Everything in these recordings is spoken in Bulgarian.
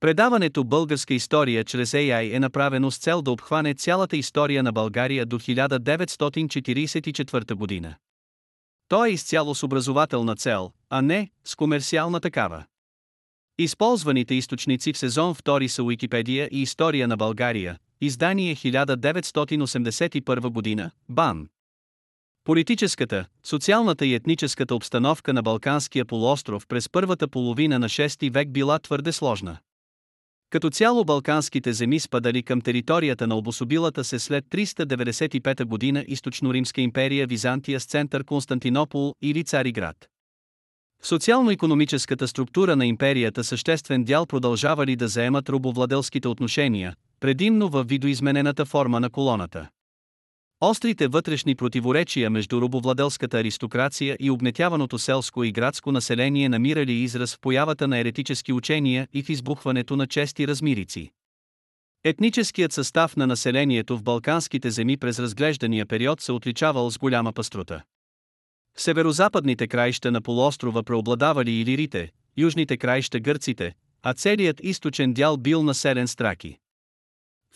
Предаването Българска история чрез AI е направено с цел да обхване цялата история на България до 1944 година. То е изцяло с образователна цел, а не с комерциална такава. Използваните източници в сезон 2 са Уикипедия и История на България, издание 1981 година, БАН. Политическата, социалната и етническата обстановка на Балканския полуостров през първата половина на 6 век била твърде сложна. Като цяло балканските земи спадали към територията на обособилата се след 395 година източно-римска империя Византия с център Константинопол или Цариград. В социално-економическата структура на империята съществен дял продължавали да заемат рубовладелските отношения, предимно в видоизменената форма на колоната. Острите вътрешни противоречия между рубовладелската аристокрация и обнетяваното селско и градско население намирали израз в появата на еретически учения и в избухването на чести размирици. Етническият състав на населението в балканските земи през разглеждания период се отличавал с голяма пастрота. В северозападните краища на полуострова преобладавали илирите, южните краища гърците, а целият източен дял бил населен с траки.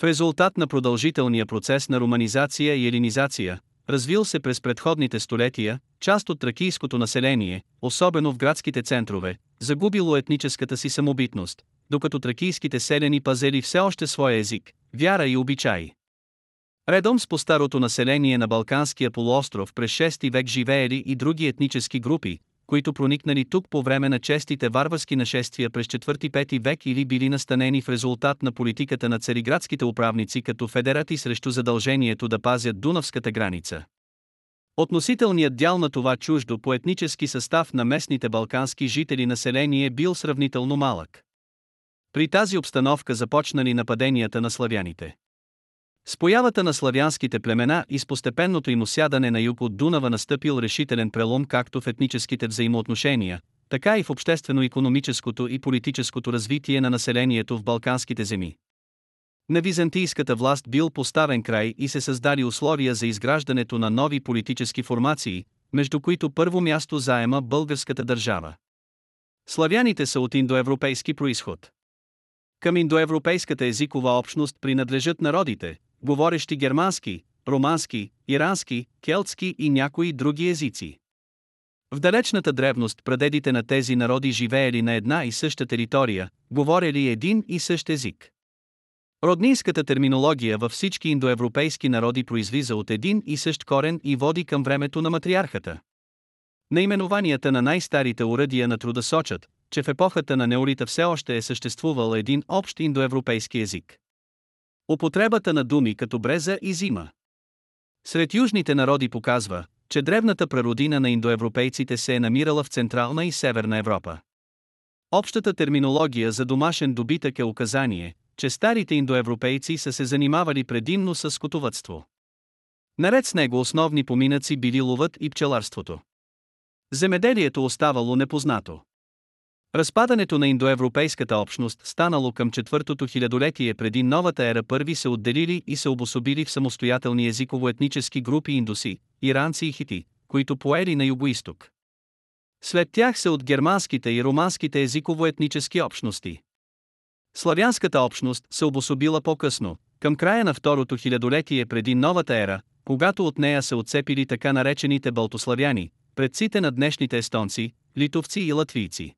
В резултат на продължителния процес на романизация и елинизация, развил се през предходните столетия, част от тракийското население, особено в градските центрове, загубило етническата си самобитност, докато тракийските селени пазели все още своя език, вяра и обичаи. Редом с по-старото население на Балканския полуостров през 6 век живеели и други етнически групи, които проникнали тук по време на честите варварски нашествия през 4-5 век или били настанени в резултат на политиката на цариградските управници като федерати срещу задължението да пазят Дунавската граница. Относителният дял на това чуждо по етнически състав на местните балкански жители население бил сравнително малък. При тази обстановка започнали нападенията на славяните. С появата на славянските племена и с постепенното им осядане на юг от Дунава настъпил решителен прелом както в етническите взаимоотношения, така и в обществено-економическото и политическото развитие на населението в Балканските земи. На византийската власт бил поставен край и се създали условия за изграждането на нови политически формации, между които първо място заема българската държава. Славяните са от индоевропейски происход. Към индоевропейската езикова общност принадлежат народите, говорещи германски, романски, ирански, келтски и някои други езици. В далечната древност прадедите на тези народи живеели на една и съща територия, говорели един и същ език. Роднинската терминология във всички индоевропейски народи произлиза от един и същ корен и води към времето на матриархата. Наименованията на най-старите уръдия на труда сочат, че в епохата на неолита все още е съществувал един общ индоевропейски език. Употребата на думи като бреза и зима. Сред южните народи показва, че древната прародина на индоевропейците се е намирала в Централна и Северна Европа. Общата терминология за домашен добитък е указание, че старите индоевропейци са се занимавали предимно с скотовътство. Наред с него основни поминъци били ловът и пчеларството. Земеделието оставало непознато. Разпадането на индоевропейската общност станало към четвъртото хилядолетие преди новата ера първи се отделили и се обособили в самостоятелни езиково-етнически групи индуси, иранци и хити, които поели на югоисток. След тях се от германските и романските езиково-етнически общности. Славянската общност се обособила по-късно, към края на второто хилядолетие преди новата ера, когато от нея се отцепили така наречените балтославяни, предците на днешните естонци, литовци и латвийци.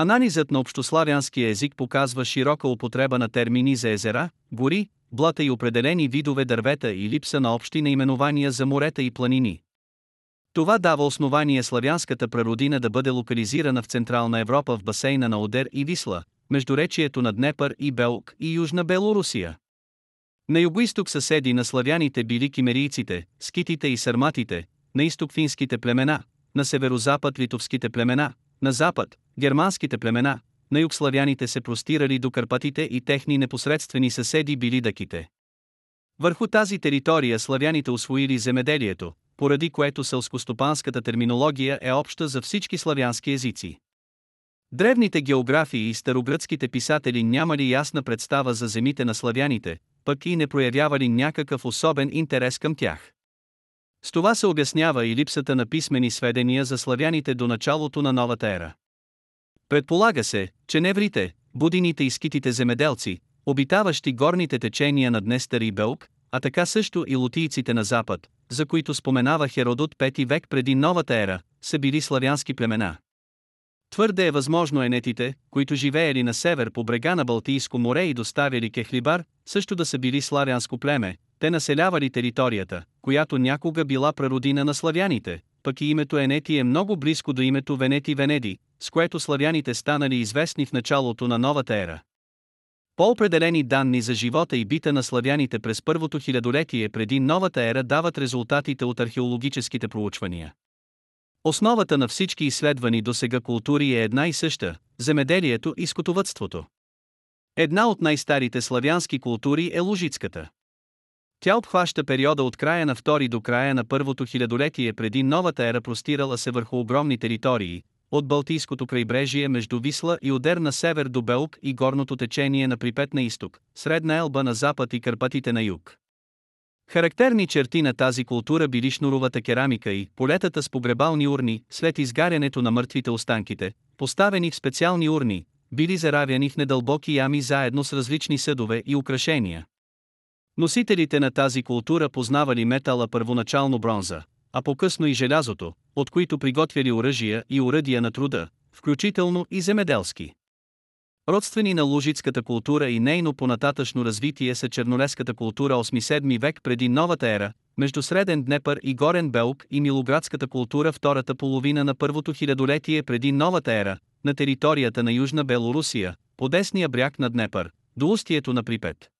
Анализът на общославянския език показва широка употреба на термини за езера, гори, блата и определени видове дървета и липса на общи наименования за морета и планини. Това дава основание славянската прародина да бъде локализирана в Централна Европа в басейна на Одер и Висла, между речието на Днепър и Белк и Южна Белорусия. На югоисток съседи на славяните били кимерийците, скитите и сарматите, на изток финските племена, на северозапад литовските племена, на запад, германските племена, на юг славяните се простирали до Карпатите и техни непосредствени съседи били дъките. Върху тази територия славяните освоили земеделието, поради което селскостопанската терминология е обща за всички славянски езици. Древните географи и старогръцките писатели нямали ясна представа за земите на славяните, пък и не проявявали някакъв особен интерес към тях. С това се обяснява и липсата на писмени сведения за славяните до началото на новата ера. Предполага се, че неврите, будините и скитите земеделци, обитаващи горните течения на Днестър и Белк, а така също и лутийците на запад, за които споменава Херодот 5 век преди новата ера, са били славянски племена. Твърде е възможно енетите, които живеели на север по брега на Балтийско море и доставяли кехлибар, също да са били славянско племе, те населявали територията, която някога била прародина на славяните, пък и името Енети е много близко до името Венети Венеди, с което славяните станали известни в началото на новата ера. По-определени данни за живота и бита на славяните през първото хилядолетие преди новата ера дават резултатите от археологическите проучвания. Основата на всички изследвани до сега култури е една и съща – земеделието и скотовътството. Една от най-старите славянски култури е лужицката. Тя обхваща периода от края на втори до края на първото хилядолетие преди новата ера простирала се върху огромни територии, от Балтийското крайбрежие между Висла и Одер на север до Белк и горното течение на Припет на изток, Средна Елба на запад и Карпатите на юг. Характерни черти на тази култура били шнуровата керамика и полетата с погребални урни, след изгарянето на мъртвите останките, поставени в специални урни, били заравяни в недълбоки ями заедно с различни съдове и украшения. Носителите на тази култура познавали метала първоначално бронза, а по-късно и желязото, от които приготвяли оръжия и уръдия на труда, включително и земеделски. Родствени на лужицката култура и нейно понататъчно развитие са чернолеската култура 8-7 век преди новата ера, между Среден Днепър и Горен Белк и милоградската култура втората половина на първото хилядолетие преди новата ера, на територията на Южна Белорусия, по десния бряг на Днепър, до устието на Припет.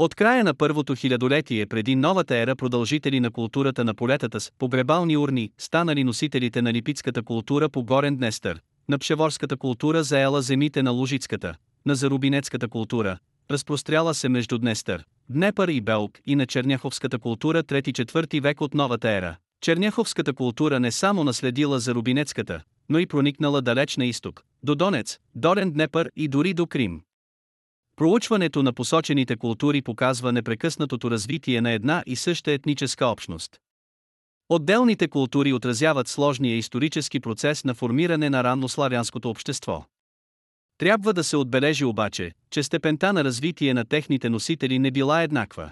От края на първото хилядолетие преди новата ера продължители на културата на полетата с погребални урни станали носителите на липитската култура по Горен Днестър, на пшеворската култура заела земите на Лужицката, на зарубинецката култура, разпростряла се между Днестър, Днепър и Белк и на черняховската култура 3-4 век от новата ера. Черняховската култура не само наследила зарубинецката, но и проникнала далеч на изток, до Донец, Дорен Днепър и дори до Крим. Проучването на посочените култури показва непрекъснатото развитие на една и съща етническа общност. Отделните култури отразяват сложния исторически процес на формиране на раннославянското общество. Трябва да се отбележи обаче, че степента на развитие на техните носители не била еднаква.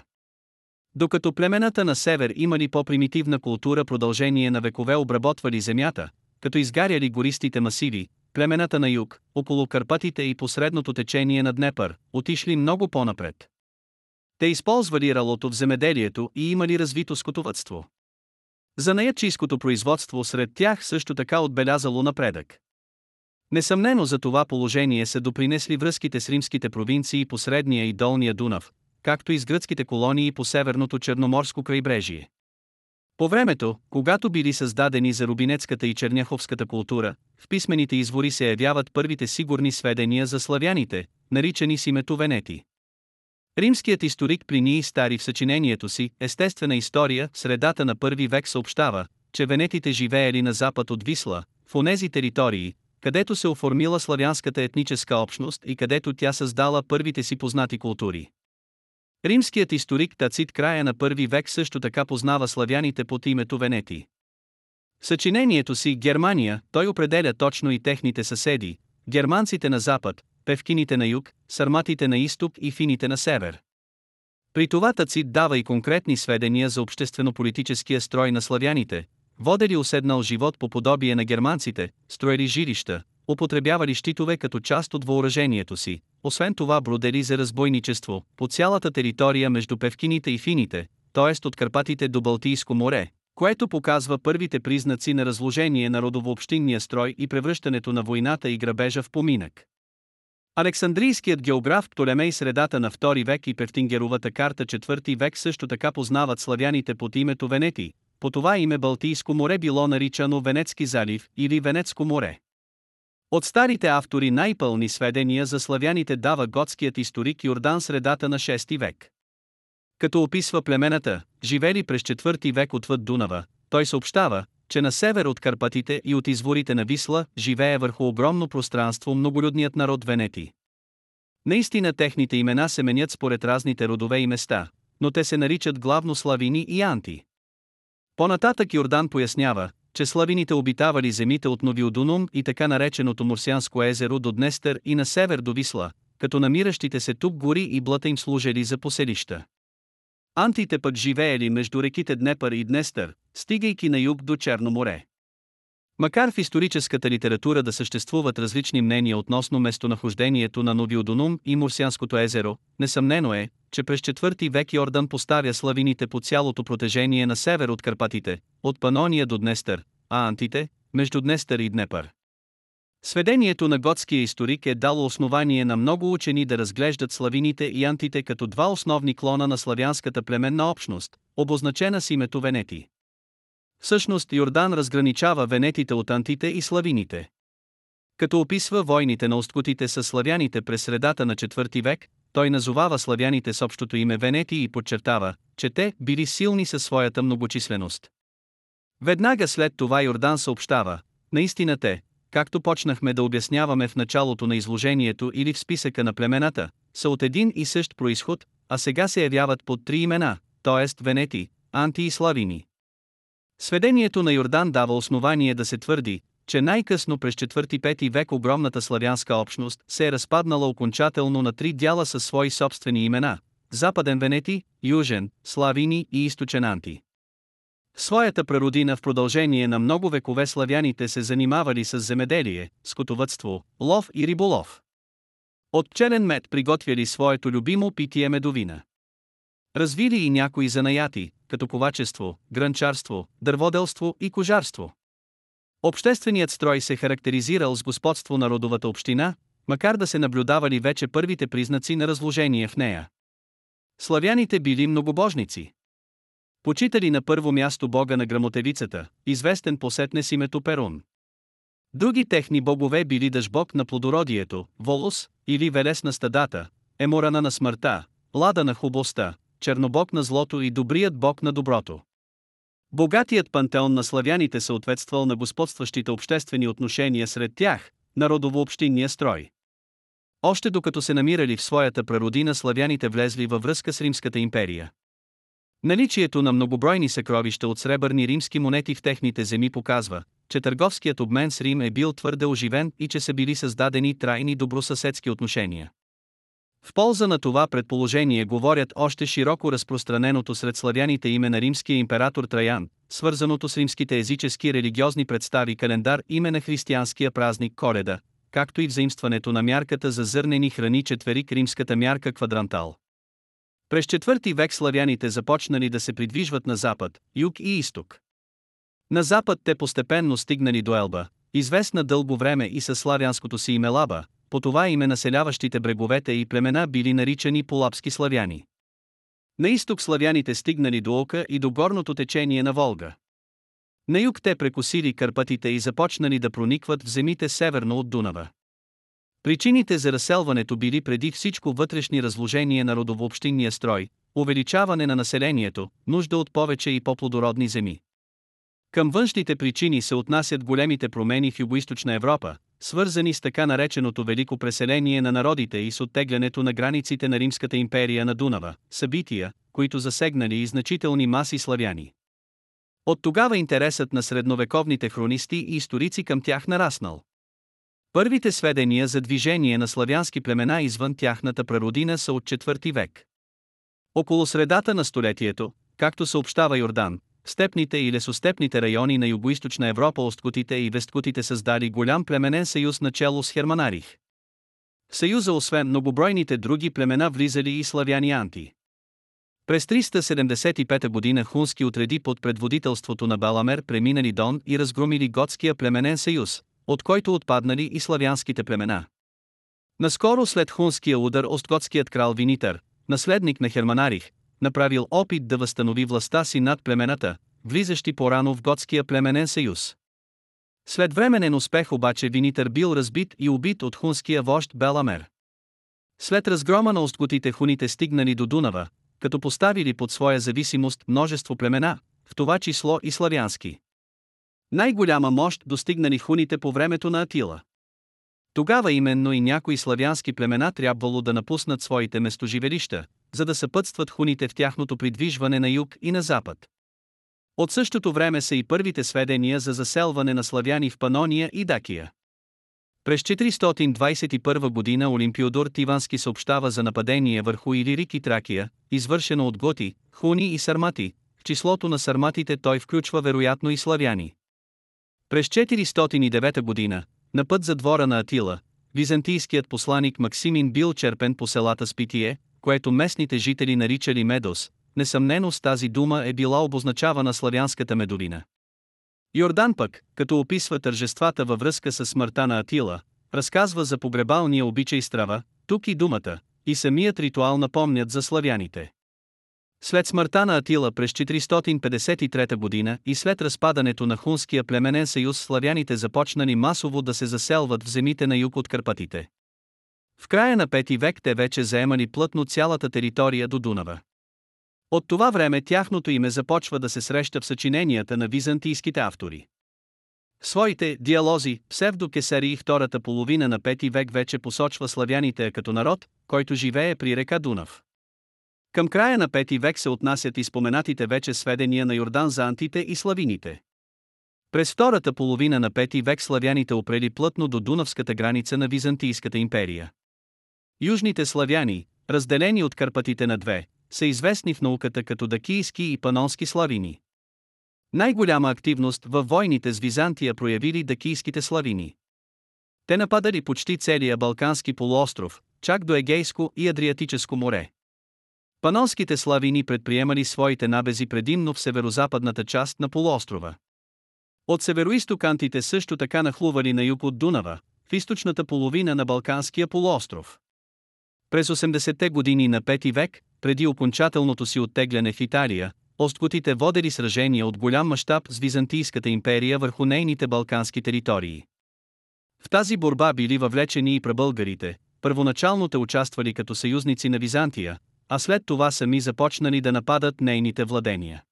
Докато племената на север имали по-примитивна култура продължение на векове обработвали земята, като изгаряли гористите масиви, племената на юг, около Карпатите и посредното течение на Днепър, отишли много по-напред. Те използвали ралото в земеделието и имали развито скотовътство. За наячийското производство сред тях също така отбелязало напредък. Несъмнено за това положение са допринесли връзките с римските провинции по средния и долния Дунав, както и с гръцките колонии по северното Черноморско крайбрежие. По времето, когато били създадени за рубинецката и черняховската култура, в писмените извори се явяват първите сигурни сведения за славяните, наричани с името Венети. Римският историк Плиний Стари в съчинението си «Естествена история» в средата на първи век съобщава, че венетите живеели на запад от Висла, в онези територии, където се оформила славянската етническа общност и където тя създала първите си познати култури. Римският историк Тацит края на първи век също така познава славяните под името Венети. В съчинението си Германия той определя точно и техните съседи, германците на запад, певкините на юг, сарматите на изток и фините на север. При това Тацит дава и конкретни сведения за обществено-политическия строй на славяните, водели уседнал живот по подобие на германците, строили жилища, употребявали щитове като част от въоръжението си, освен това бродели за разбойничество по цялата територия между Певкините и Фините, т.е. от Карпатите до Балтийско море, което показва първите признаци на разложение на родовообщинния строй и превръщането на войната и грабежа в поминък. Александрийският географ Птолемей средата на 2 век и Певтингеровата карта 4 век също така познават славяните под името Венети, по това име Балтийско море било наричано Венецки залив или Венецко море. От старите автори най-пълни сведения за славяните дава готският историк Йордан средата на 6 век. Като описва племената, живели през 4 век отвъд Дунава, той съобщава, че на север от Карпатите и от изворите на Висла живее върху огромно пространство многолюдният народ Венети. Наистина техните имена се менят според разните родове и места, но те се наричат главно славини и анти. Понататък Йордан пояснява, че славините обитавали земите от Новиодунум и така нареченото Мурсианско езеро до Днестър и на север до Висла, като намиращите се тук гори и блата им служили за поселища. Антите пък живеели между реките Днепър и Днестър, стигайки на юг до Черно море. Макар в историческата литература да съществуват различни мнения относно местонахождението на Новиодонум и Мурсианското езеро, несъмнено е, че през 4 век Йордан поставя славините по цялото протежение на север от Карпатите, от Панония до Днестър, а антите – между Днестър и Днепър. Сведението на готския историк е дало основание на много учени да разглеждат славините и антите като два основни клона на славянската племенна общност, обозначена с името Венети. Всъщност Йордан разграничава венетите от антите и славините. Като описва войните на осткотите с славяните през средата на 4 век, той назовава славяните с общото име Венети и подчертава, че те били силни със своята многочисленост. Веднага след това Йордан съобщава, наистина те, както почнахме да обясняваме в началото на изложението или в списъка на племената, са от един и същ происход, а сега се явяват под три имена, т.е. Венети, Анти и Славини. Сведението на Йордан дава основание да се твърди, че най-късно през 4-5 век огромната славянска общност се е разпаднала окончателно на три дяла със свои собствени имена – Западен Венети, Южен, Славини и Източен Анти. Своята прародина в продължение на много векове славяните се занимавали с земеделие, скотовътство, лов и риболов. От пчелен мед приготвяли своето любимо питие медовина. Развили и някои занаяти, като ковачество, гранчарство, дърводелство и кожарство. Общественият строй се характеризирал с господство на родовата община, макар да се наблюдавали вече първите признаци на разложение в нея. Славяните били многобожници. Почитали на първо място бога на грамотевицата, известен посетне с името Перун. Други техни богове били дъжбог на плодородието, Волос, или Велес на стадата, Еморана на смъртта, Лада на хубостта, Чернобог на злото и Добрият бог на доброто. Богатият пантеон на славяните съответствал на господстващите обществени отношения сред тях, народово-общинния строй. Още докато се намирали в своята прародина славяните влезли във връзка с Римската империя. Наличието на многобройни съкровища от сребърни римски монети в техните земи показва, че търговският обмен с Рим е бил твърде оживен и че са били създадени трайни добросъседски отношения. В полза на това предположение говорят още широко разпространеното сред славяните име на римския император Траян, свързаното с римските езически религиозни представи календар име на християнския празник Коледа, както и взаимстването на мярката за зърнени храни четверик римската мярка квадрантал. През четвърти век славяните започнали да се придвижват на запад, юг и изток. На запад те постепенно стигнали до Елба, известна дълго време и със славянското си име Лаба, по това име населяващите бреговете и племена били наричани полапски славяни. На изток славяните стигнали до Ока и до горното течение на Волга. На юг те прекусили Карпатите и започнали да проникват в земите северно от Дунава. Причините за разселването били преди всичко вътрешни разложения на родовообщинния строй, увеличаване на населението, нужда от повече и по-плодородни земи. Към външните причини се отнасят големите промени в Югоизточна Европа, свързани с така нареченото велико преселение на народите и с оттеглянето на границите на Римската империя на Дунава, събития, които засегнали и значителни маси славяни. От тогава интересът на средновековните хронисти и историци към тях нараснал. Първите сведения за движение на славянски племена извън тяхната прародина са от 4 век. Около средата на столетието, както съобщава Йордан, степните и лесостепните райони на югоизточна Европа осткотите и весткотите създали голям племенен съюз начало с Херманарих. Съюза освен многобройните други племена влизали и славяни анти. През 375 година хунски отреди под предводителството на Баламер преминали Дон и разгромили готския племенен съюз, от който отпаднали и славянските племена. Наскоро след хунския удар остготският крал Винитър, наследник на Херманарих, направил опит да възстанови властта си над племената, влизащи по-рано в готския племенен съюз. След временен успех обаче Винитър бил разбит и убит от хунския вожд Беламер. След разгрома на остготите хуните стигнали до Дунава, като поставили под своя зависимост множество племена, в това число и славянски. Най-голяма мощ достигнали хуните по времето на Атила. Тогава именно и някои славянски племена трябвало да напуснат своите местоживелища, за да съпътстват хуните в тяхното придвижване на юг и на запад. От същото време са и първите сведения за заселване на славяни в Панония и Дакия. През 421 година Олимпиодор Тивански съобщава за нападение върху Илирик и Тракия, извършено от готи, хуни и сармати. В числото на сарматите той включва вероятно и славяни. През 409 година, на път за двора на Атила, византийският посланик Максимин бил черпен по селата Спитие, което местните жители наричали Медос, несъмнено с тази дума е била обозначавана славянската медовина. Йордан пък, като описва тържествата във връзка с смъртта на Атила, разказва за погребалния обичай страва, тук и думата, и самият ритуал напомнят за славяните. След смъртта на Атила през 453 година и след разпадането на Хунския племенен съюз славяните започнали масово да се заселват в земите на юг от Карпатите. В края на 5 век те вече заемали плътно цялата територия до Дунава. От това време тяхното име започва да се среща в съчиненията на византийските автори. В своите диалози, псевдокесари и втората половина на 5 век вече посочва славяните като народ, който живее при река Дунав. Към края на 5 век се отнасят и споменатите вече сведения на Йордан за антите и славините. През втората половина на 5 век славяните опрели плътно до Дунавската граница на Византийската империя. Южните славяни, разделени от Карпатите на две, са известни в науката като дакийски и панонски славини. Най-голяма активност във войните с Византия проявили дакийските славини. Те нападали почти целия Балкански полуостров, чак до Егейско и Адриатическо море. Панонските славини предприемали своите набези предимно в северозападната част на полуострова. От североистокантите също така нахлували на юг от Дунава, в източната половина на Балканския полуостров. През 80-те години на 5 век, преди окончателното си оттегляне в Италия, осткотите водели сражения от голям мащаб с Византийската империя върху нейните балкански територии. В тази борба били въвлечени и прабългарите, първоначално те участвали като съюзници на Византия, а след това сами започнали да нападат нейните владения.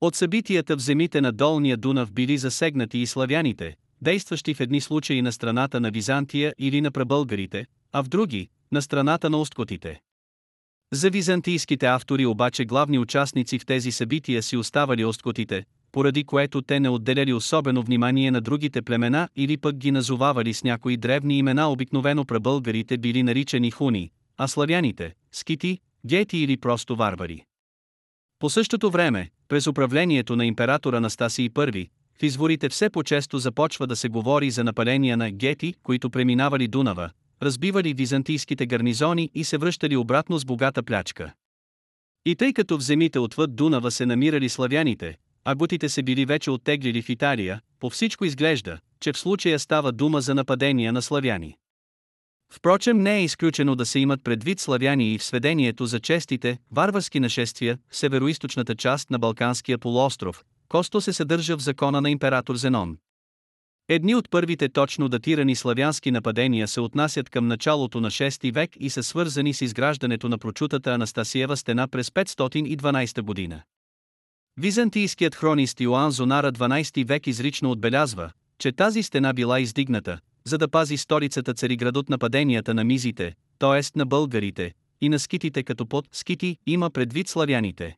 От събитията в земите на Долния Дунав били засегнати и славяните, действащи в едни случаи на страната на Византия или на прабългарите, а в други – на страната на осткотите. За византийските автори обаче главни участници в тези събития си оставали осткотите, поради което те не отделяли особено внимание на другите племена или пък ги назовавали с някои древни имена обикновено прабългарите били наричани хуни, а славяните – скити, гети или просто варвари. По същото време, през управлението на императора Настасий I, в изворите все по-често започва да се говори за напаления на гети, които преминавали Дунава, разбивали византийските гарнизони и се връщали обратно с богата плячка. И тъй като в земите отвъд Дунава се намирали славяните, а готите се били вече оттеглили в Италия, по всичко изглежда, че в случая става дума за нападения на славяни. Впрочем не е изключено да се имат предвид славяни и в сведението за честите, варварски нашествия в североизточната част на Балканския полуостров, Косто се съдържа в закона на император Зенон. Едни от първите точно датирани славянски нападения се отнасят към началото на 6 век и са свързани с изграждането на прочутата Анастасиева стена през 512 година. Византийският хронист Йоан Зонара 12 век изрично отбелязва, че тази стена била издигната, за да пази столицата Цариград от нападенията на мизите, т.е. на българите, и на скитите като под скити има предвид славяните.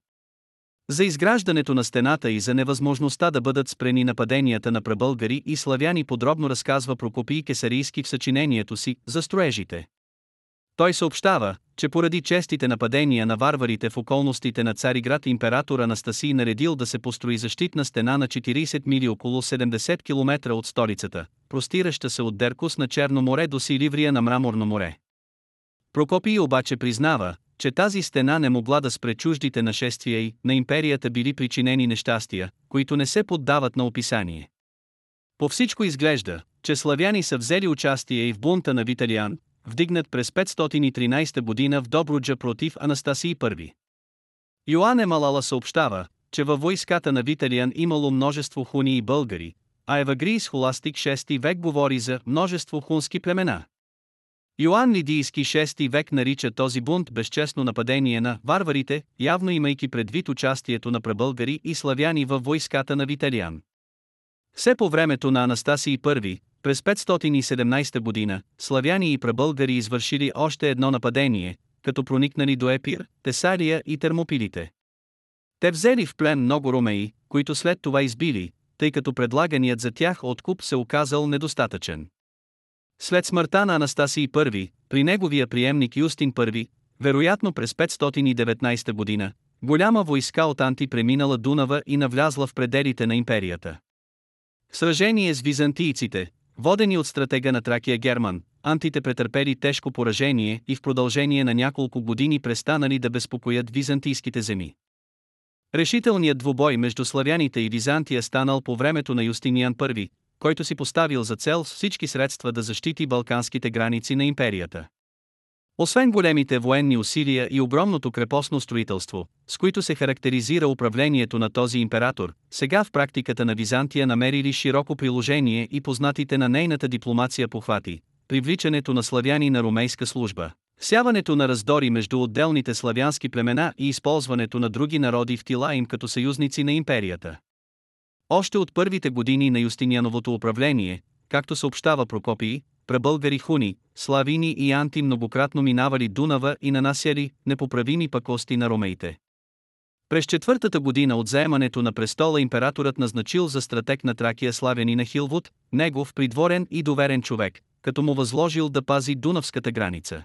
За изграждането на стената и за невъзможността да бъдат спрени нападенията на пребългари и славяни подробно разказва Прокопий Кесарийски в съчинението си за строежите. Той съобщава, че поради честите нападения на варварите в околностите на Цариград император Анастасий наредил да се построи защитна стена на 40 мили около 70 км от столицата, простираща се от Деркус на Черно море до Силиврия на Мраморно море. Прокопий обаче признава, че тази стена не могла да спре чуждите нашествия и на империята били причинени нещастия, които не се поддават на описание. По всичко изглежда, че славяни са взели участие и в бунта на Виталиан, вдигнат през 513 година в Добруджа против Анастасий I. Йоанне Малала съобщава, че във войската на Виталиан имало множество хуни и българи, а Евагрий Холастик 6 век говори за множество хунски племена. Йоанн Лидийски 6 век нарича този бунт безчестно нападение на варварите, явно имайки предвид участието на пребългари и славяни във войската на Виталиан. Все по времето на Анастасий I, през 517 година, славяни и пребългари извършили още едно нападение, като проникнали до Епир, Тесария и Термопилите. Те взели в плен много ромеи, които след това избили, тъй като предлаганият за тях откуп се оказал недостатъчен. След смъртта на Анастасий I, при неговия приемник Юстин I, вероятно през 519 година, голяма войска от Анти преминала Дунава и навлязла в пределите на империята. В сражение с византийците, водени от стратега на Тракия Герман, антите претърпели тежко поражение и в продължение на няколко години престанали да безпокоят византийските земи. Решителният двубой между славяните и Византия станал по времето на Юстиниан I, който си поставил за цел с всички средства да защити балканските граници на империята. Освен големите военни усилия и огромното крепостно строителство, с които се характеризира управлението на този император, сега в практиката на Византия намерили широко приложение и познатите на нейната дипломация похвати, привличането на славяни на румейска служба, сяването на раздори между отделните славянски племена и използването на други народи в тила им като съюзници на империята. Още от първите години на Юстиниановото управление, както съобщава Прокопий, пребългари хуни, славини и анти многократно минавали Дунава и нанасяли непоправими пакости на ромеите. През четвъртата година от заемането на престола императорът назначил за стратег на Тракия славянина Хилвуд, негов придворен и доверен човек, като му възложил да пази Дунавската граница.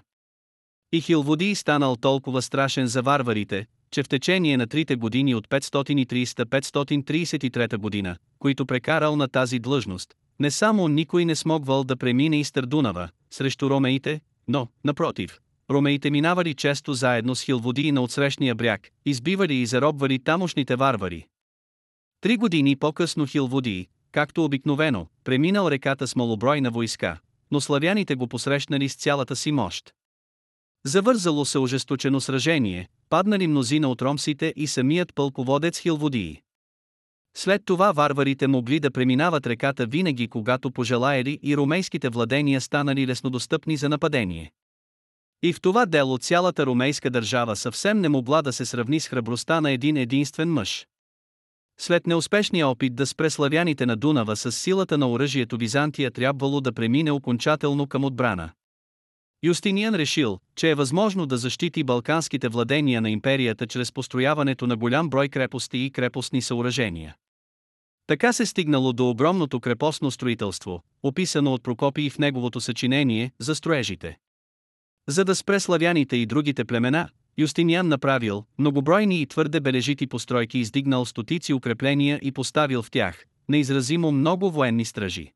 И Хилвуди станал толкова страшен за варварите, че в течение на трите години от 530-533 година, които прекарал на тази длъжност, не само никой не смогвал да премине из Търдунава, срещу ромеите, но, напротив, ромеите минавали често заедно с хилводии на отсрещния бряг, избивали и заробвали тамошните варвари. Три години по-късно хилводии, както обикновено, преминал реката с малобройна войска, но славяните го посрещнали с цялата си мощ. Завързало се ожесточено сражение, паднали мнозина от ромсите и самият пълководец Хилводии. След това варварите могли да преминават реката винаги когато пожелаели и ромейските владения станали леснодостъпни за нападение. И в това дело цялата ромейска държава съвсем не могла да се сравни с храбростта на един единствен мъж. След неуспешния опит да спре славяните на Дунава с силата на оръжието Византия трябвало да премине окончателно към отбрана. Юстиниан решил, че е възможно да защити балканските владения на империята чрез построяването на голям брой крепости и крепостни съоръжения. Така се стигнало до огромното крепостно строителство, описано от Прокопий в неговото съчинение за строежите. За да спре славяните и другите племена, Юстиниан направил многобройни и твърде бележити постройки издигнал стотици укрепления и поставил в тях неизразимо много военни стражи.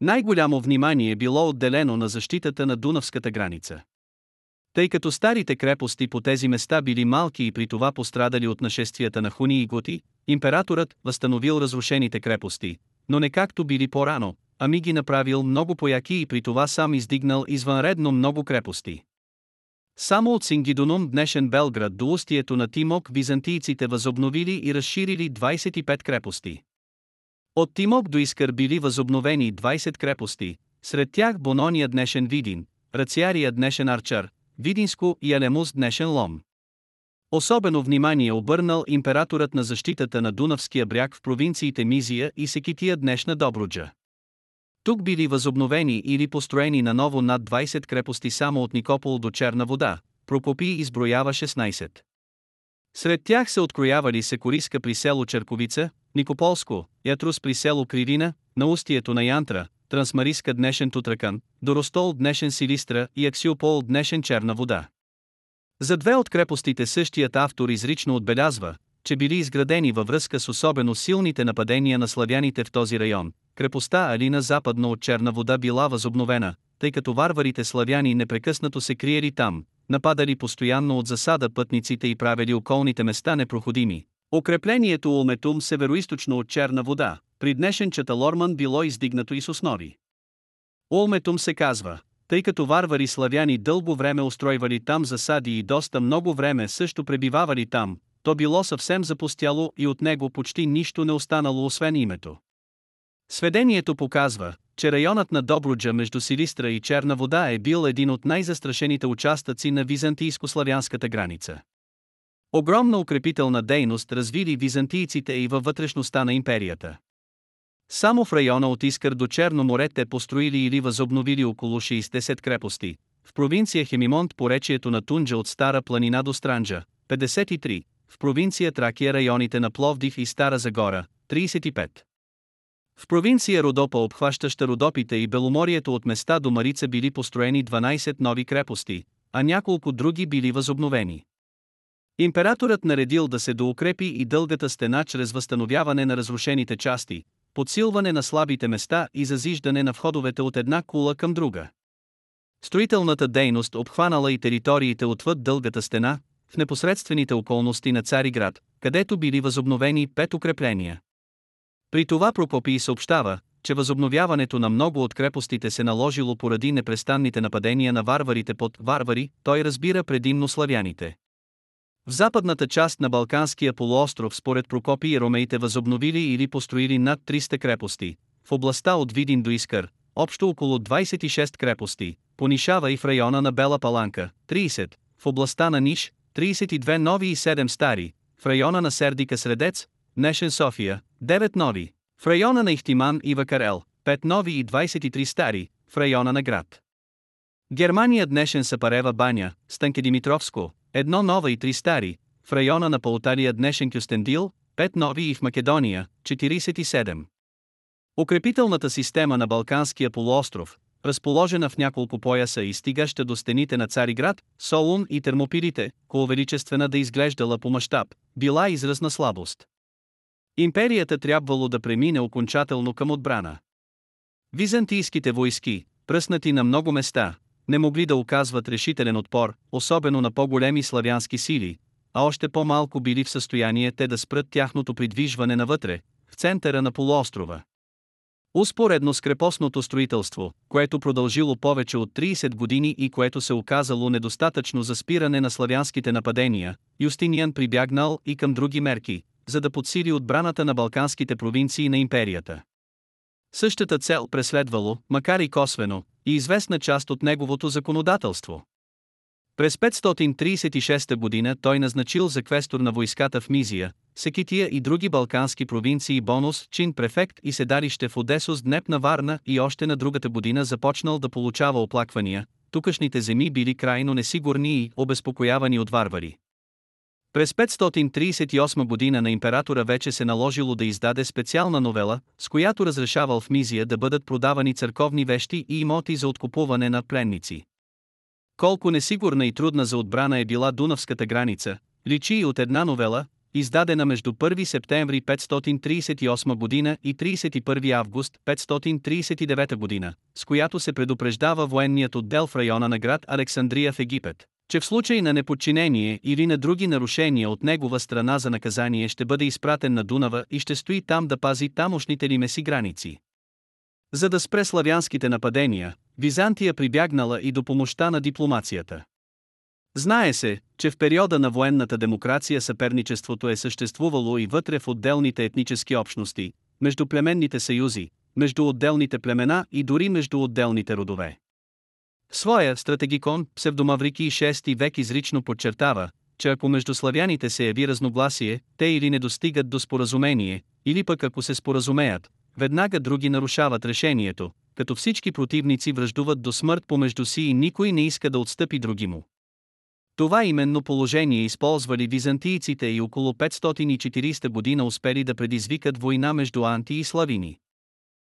Най-голямо внимание било отделено на защитата на Дунавската граница. Тъй като старите крепости по тези места били малки и при това пострадали от нашествията на хуни и готи, императорът възстановил разрушените крепости, но не както били по-рано, ами ги направил много пояки и при това сам издигнал извънредно много крепости. Само от Сингидонум днешен Белград до устието на Тимок византийците възобновили и разширили 25 крепости. От Тимок до Искър били възобновени 20 крепости, сред тях Бонония днешен Видин, Рациария днешен Арчар, Видинско и Алемус днешен Лом. Особено внимание обърнал императорът на защитата на Дунавския бряг в провинциите Мизия и Секития днешна Добруджа. Тук били възобновени или построени на ново над 20 крепости само от Никопол до Черна вода, Прокопий изброява 16. Сред тях се откроявали Секориска при село Черковица, Никополско, Ятрус при село Кривина, на устието на Янтра, Трансмариска днешен Тутракан, Доростол днешен Силистра и Аксиопол днешен Черна вода. За две от крепостите същият автор изрично отбелязва, че били изградени във връзка с особено силните нападения на славяните в този район. Крепостта Алина западно от Черна вода била възобновена, тъй като варварите славяни непрекъснато се криели там, нападали постоянно от засада пътниците и правили околните места непроходими. Укреплението Улметум североисточно от Черна вода, при днешен Чаталорман било издигнато и с основи. Улметум се казва, тъй като варвари славяни дълго време устройвали там засади и доста много време също пребивавали там, то било съвсем запустяло и от него почти нищо не останало освен името. Сведението показва, че районът на Добруджа между Силистра и Черна вода е бил един от най-застрашените участъци на византийско-славянската граница. Огромна укрепителна дейност развили византийците и във вътрешността на империята. Само в района от Искър до Черно море те построили или възобновили около 60 крепости, в провинция Хемимонт по речието на Тунджа от Стара планина до Странджа, 53, в провинция Тракия районите на Пловдив и Стара Загора, 35. В провинция Родопа обхващаща Родопите и Беломорието от места до Марица били построени 12 нови крепости, а няколко други били възобновени. Императорът наредил да се доукрепи и дългата стена чрез възстановяване на разрушените части, подсилване на слабите места и зазиждане на входовете от една кула към друга. Строителната дейност обхванала и териториите отвъд дългата стена, в непосредствените околности на Цариград, където били възобновени пет укрепления. При това Прокопий съобщава, че възобновяването на много от крепостите се наложило поради непрестанните нападения на варварите под варвари, той разбира предимно славяните. В западната част на Балканския полуостров според Прокопий ромеите възобновили или построили над 300 крепости, в областта от Видин до Искър, общо около 26 крепости, понишава и в района на Бела Паланка, 30, в областта на Ниш, 32 нови и 7 стари, в района на Сердика Средец, днешен София, 9 нови, в района на Ихтиман и Вакарел, 5 нови и 23 стари, в района на град. Германия днешен Сапарева баня, Станке Димитровско, едно нова и три стари, в района на Полтария днешен Кюстендил, 5 нови и в Македония, 47. Укрепителната система на Балканския полуостров, разположена в няколко пояса и стигаща до стените на Цариград, Солун и Термопирите, коловеличествена да изглеждала по мащаб, била израз на слабост. Империята трябвало да премине окончателно към отбрана. Византийските войски, пръснати на много места, не могли да оказват решителен отпор, особено на по-големи славянски сили, а още по-малко били в състояние те да спрат тяхното придвижване навътре, в центъра на полуострова. Успоредно с крепостното строителство, което продължило повече от 30 години и което се оказало недостатъчно за спиране на славянските нападения, Юстиниан прибягнал и към други мерки, за да подсили отбраната на балканските провинции на империята. Същата цел преследвало, макар и косвено, и известна част от неговото законодателство. През 536 година той назначил за квестор на войската в Мизия, Секития и други балкански провинции Бонус, чин префект и седалище в Одесос Днеп на Варна и още на другата година започнал да получава оплаквания, тукашните земи били крайно несигурни и обезпокоявани от варвари. През 538 година на императора вече се наложило да издаде специална новела, с която разрешавал в Мизия да бъдат продавани църковни вещи и имоти за откупуване на пленници. Колко несигурна и трудна за отбрана е била Дунавската граница, личи и от една новела, издадена между 1 септември 538 година и 31 август 539 година, с която се предупреждава военният отдел в района на град Александрия в Египет, че в случай на неподчинение или на други нарушения от негова страна за наказание ще бъде изпратен на Дунава и ще стои там да пази тамошните ли меси граници. За да спре славянските нападения, Византия прибягнала и до помощта на дипломацията. Знае се, че в периода на военната демокрация съперничеството е съществувало и вътре в отделните етнически общности, между племенните съюзи, между отделните племена и дори между отделните родове. Своя стратегикон Псевдомаврики 6 век изрично подчертава, че ако между славяните се яви разногласие, те или не достигат до споразумение, или пък ако се споразумеят, веднага други нарушават решението, като всички противници връждуват до смърт помежду си и никой не иска да отстъпи други му. Това именно положение използвали византийците и около 540 година успели да предизвикат война между анти и славини.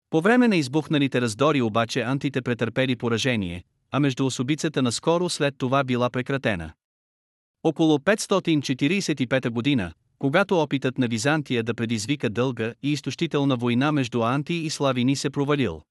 По време на избухналите раздори обаче антите претърпели поражение, а между особицата наскоро след това била прекратена. Около 545 година, когато опитът на Византия да предизвика дълга и изтощителна война между анти и славини се провалил.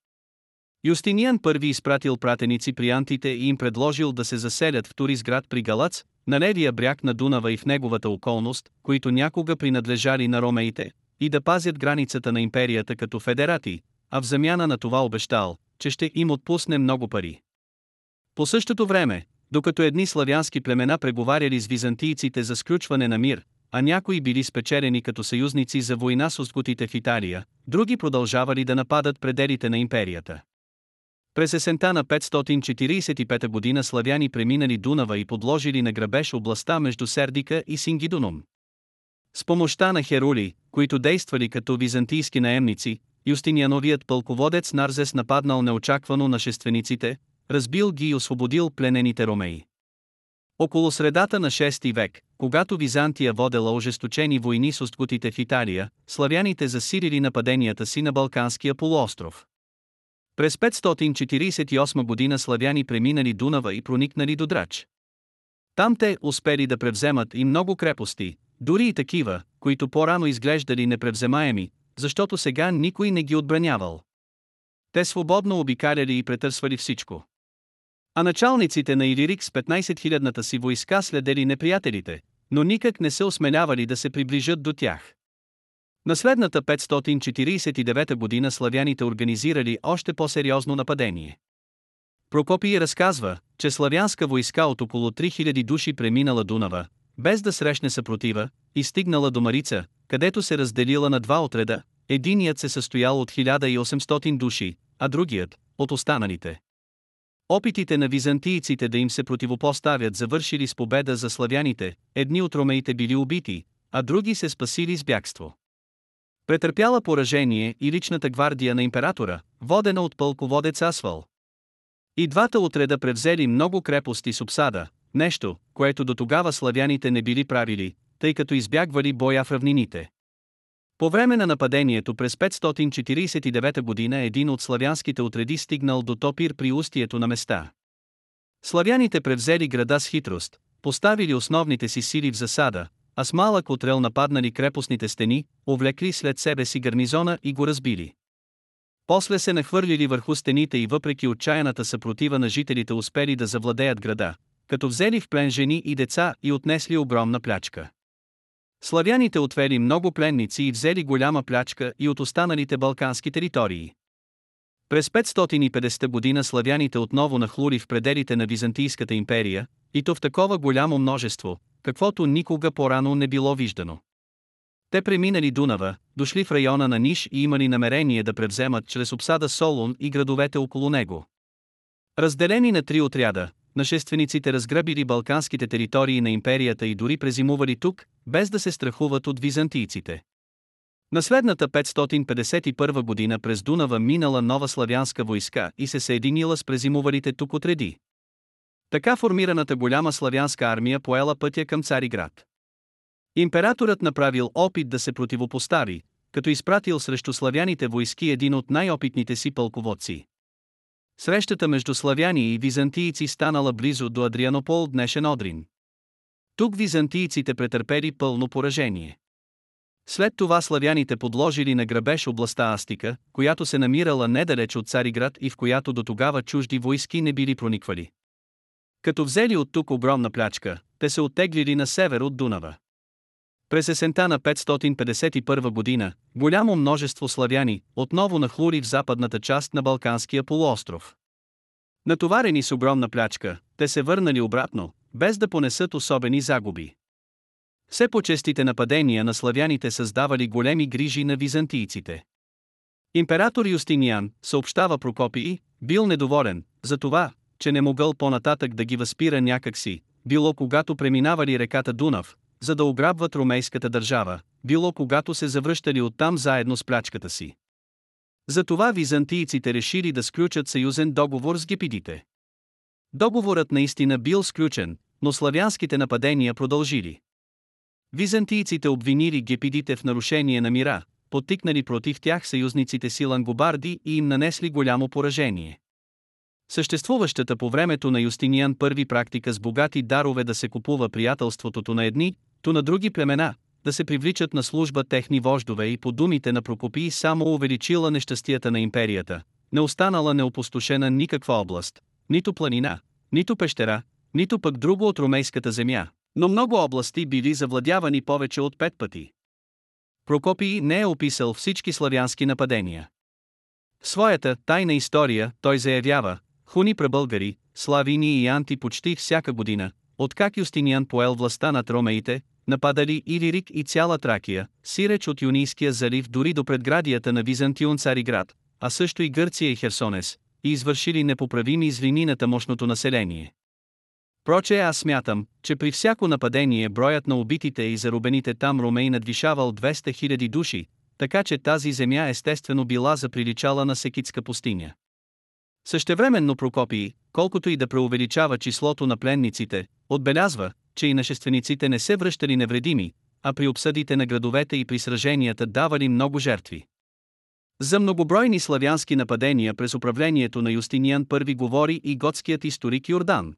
Юстиниан първи изпратил пратеници при антите и им предложил да се заселят в Туризград при Галац, на левия бряг на Дунава и в неговата околност, които някога принадлежали на ромеите, и да пазят границата на империята като федерати, а в замяна на това обещал, че ще им отпусне много пари. По същото време, докато едни славянски племена преговаряли с византийците за сключване на мир, а някои били спечелени като съюзници за война с оскотите в Италия, други продължавали да нападат пределите на империята. През есента на 545 година славяни преминали Дунава и подложили на грабеж областта между Сердика и Сингидуном. С помощта на херули, които действали като византийски наемници, Юстиниановият пълководец Нарзес нападнал неочаквано нашествениците, разбил ги и освободил пленените ромеи. Около средата на 6 век, когато Византия водела ожесточени войни с остготите в Италия, славяните засилили нападенията си на Балканския полуостров. През 548 година славяни преминали Дунава и проникнали до Драч. Там те успели да превземат и много крепости, дори и такива, които по-рано изглеждали непревземаеми, защото сега никой не ги отбранявал. Те свободно обикаляли и претърсвали всичко. А началниците на Илирик с 15 000-та си войска следели неприятелите, но никак не се осмелявали да се приближат до тях. На следната 549 година славяните организирали още по-сериозно нападение. Прокопий разказва, че славянска войска от около 3000 души преминала Дунава, без да срещне съпротива, и стигнала до Марица, където се разделила на два отреда, единият се състоял от 1800 души, а другият – от останалите. Опитите на византийците да им се противопоставят завършили с победа за славяните, едни от ромеите били убити, а други се спасили с бягство. Претърпяла поражение и личната гвардия на императора, водена от пълководец Асвал. И двата отреда превзели много крепости с обсада, нещо, което до тогава славяните не били правили, тъй като избягвали боя в равнините. По време на нападението през 549 година един от славянските отреди стигнал до Топир при устието на места. Славяните превзели града с хитрост, поставили основните си сили в засада, а с малък отрел нападнали крепостните стени, увлекли след себе си гарнизона и го разбили. После се нахвърлили върху стените и въпреки отчаяната съпротива на жителите успели да завладеят града, като взели в плен жени и деца и отнесли огромна плячка. Славяните отвели много пленници и взели голяма плячка и от останалите балкански територии. През 550 година славяните отново нахлури в пределите на Византийската империя, и то в такова голямо множество, каквото никога по-рано не било виждано. Те преминали Дунава, дошли в района на Ниш и имали намерение да превземат чрез обсада Солун и градовете около него. Разделени на три отряда, нашествениците разграбили балканските територии на империята и дори презимували тук, без да се страхуват от византийците. На следната 551 година през Дунава минала нова славянска войска и се съединила с презимувалите тук отреди. Така формираната голяма славянска армия поела пътя към Цариград. Императорът направил опит да се противопостави, като изпратил срещу славяните войски един от най-опитните си пълководци. Срещата между славяни и византийци станала близо до Адрианопол, днешен Одрин. Тук византийците претърпели пълно поражение. След това славяните подложили на грабеж областта Астика, която се намирала недалеч от Цариград и в която до тогава чужди войски не били прониквали. Като взели от тук огромна плячка, те се оттеглили на север от Дунава. През есента на 551 година, голямо множество славяни отново нахлури в западната част на Балканския полуостров. Натоварени с огромна плячка, те се върнали обратно, без да понесат особени загуби. Все по-честите нападения на славяните създавали големи грижи на византийците. Император Юстиниан, съобщава Прокопий, бил недоволен, за това, че не могъл по-нататък да ги възпира някакси, било когато преминавали реката Дунав, за да ограбват ромейската държава, било когато се завръщали оттам заедно с плячката си. Затова византийците решили да сключат съюзен договор с гепидите. Договорът наистина бил сключен, но славянските нападения продължили. Византийците обвинили гепидите в нарушение на мира, подтикнали против тях съюзниците си лангобарди и им нанесли голямо поражение. Съществуващата по времето на Юстиниан първи практика с богати дарове да се купува приятелството на едни, то на други племена, да се привличат на служба техни вождове и по думите на Прокопий само увеличила нещастията на империята, не останала неопустошена никаква област, нито планина, нито пещера, нито пък друго от ромейската земя, но много области били завладявани повече от пет пъти. Прокопий не е описал всички славянски нападения. В своята тайна история той заявява, хуни пребългари, славини и анти почти всяка година, откак Юстиниан поел властта над ромеите, нападали Илирик и цяла Тракия, сиреч от Юнийския залив дори до предградията на Византион Цариград, а също и Гърция и Херсонес, и извършили непоправими злини на тамошното население. Проче аз смятам, че при всяко нападение броят на убитите и зарубените там ромей надвишавал 200 000 души, така че тази земя естествено била заприличала на секитска пустиня. Същевременно Прокопий, колкото и да преувеличава числото на пленниците, отбелязва, че и нашествениците не се връщали невредими, а при обсъдите на градовете и при сраженията давали много жертви. За многобройни славянски нападения през управлението на Юстиниан I говори и готският историк Йордан.